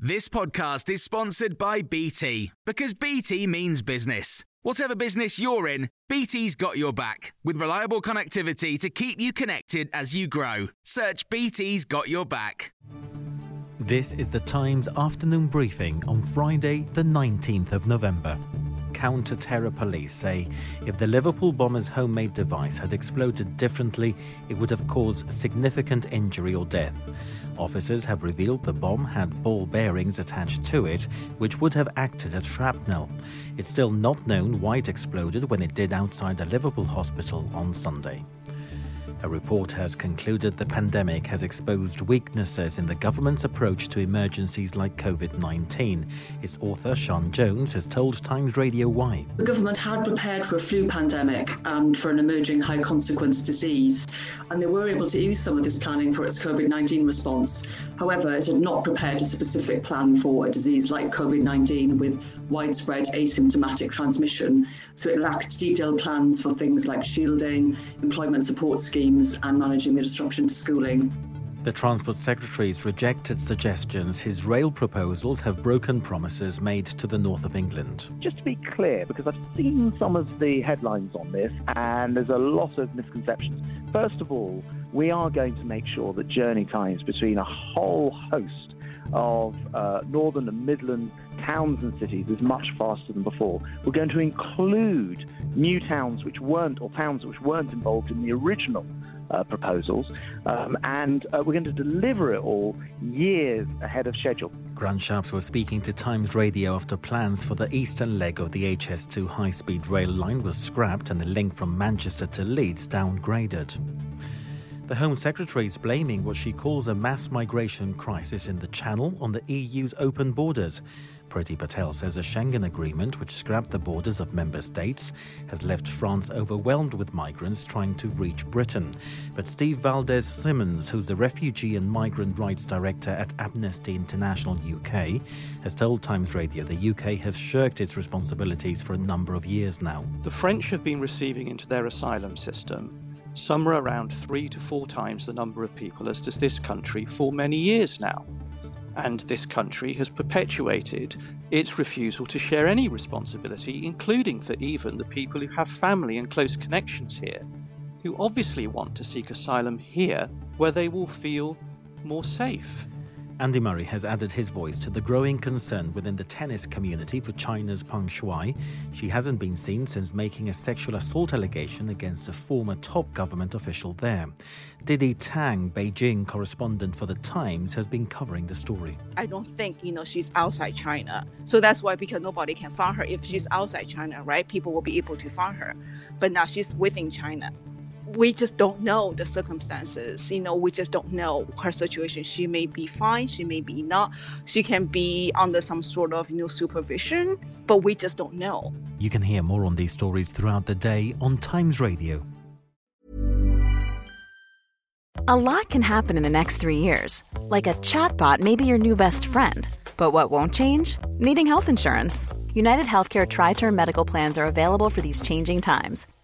This podcast is sponsored by BT because BT means business. Whatever business you're in, BT's got your back with reliable connectivity to keep you connected as you grow. Search BT's got your back. This is the Times afternoon briefing on Friday, the 19th of November. Counter terror police say if the Liverpool bomber's homemade device had exploded differently, it would have caused significant injury or death. Officers have revealed the bomb had ball bearings attached to it, which would have acted as shrapnel. It's still not known why it exploded when it did outside a Liverpool hospital on Sunday. A report has concluded the pandemic has exposed weaknesses in the government's approach to emergencies like COVID 19. Its author, Sian Jones, has told Times Radio why. The government had prepared for a flu pandemic and for an emerging high consequence disease, and they were able to use some of this planning for its COVID 19 response. However, it had not prepared a specific plan for a disease like COVID 19 with widespread asymptomatic transmission, so it lacked detailed plans for things like shielding, employment support schemes and managing the disruption to schooling. The Transport Secretary's rejected suggestions his rail proposals have broken promises made to the north of England. Just to be clear, because I've seen some of the headlines on this, and there's a lot of misconceptions. First of all, we are going to make sure that journey times between a whole host of uh, northern and midland towns and cities is much faster than before. We're going to include new towns which weren't, or towns which weren't involved in the original uh, proposals, um, and uh, we're going to deliver it all years ahead of schedule. Grant Shapps was speaking to Times Radio after plans for the eastern leg of the HS2 high speed rail line was scrapped and the link from Manchester to Leeds downgraded. The Home Secretary is blaming what she calls a mass migration crisis in the Channel on the EU's open borders. Priti Patel says a Schengen agreement, which scrapped the borders of member states, has left France overwhelmed with migrants trying to reach Britain. But Steve Valdez Symonds, who's the Refugee and Migrant Rights Director at Amnesty International UK, has told Times Radio the UK has shirked its responsibilities for a number of years now. The French have been receiving into their asylum system somewhere around three to four times the number of people as does this country for many years now. And this country has perpetuated its refusal to share any responsibility, including for even the people who have family and close connections here, who obviously want to seek asylum here where they will feel more safe. Andy Murray has added his voice to the growing concern within the tennis community for China's Peng Shuai. She hasn't been seen since making a sexual assault allegation against a former top government official there. Didi Tang, Beijing correspondent for The Times, has been covering the story. I don't think, you know, she's outside China. So that's why because nobody can find her. If she's outside China, right, people will be able to find her. But now she's within China we just don't know the circumstances. You know, we just don't know her situation. She may be fine, she may be not. She can be under some sort of, you know, supervision, but we just don't know. You can hear more on these stories throughout the day on Times Radio. A lot can happen in the next three years. Like a chatbot may be your new best friend. But what won't change? Needing health insurance. United Healthcare Tri Term Medical Plans are available for these changing times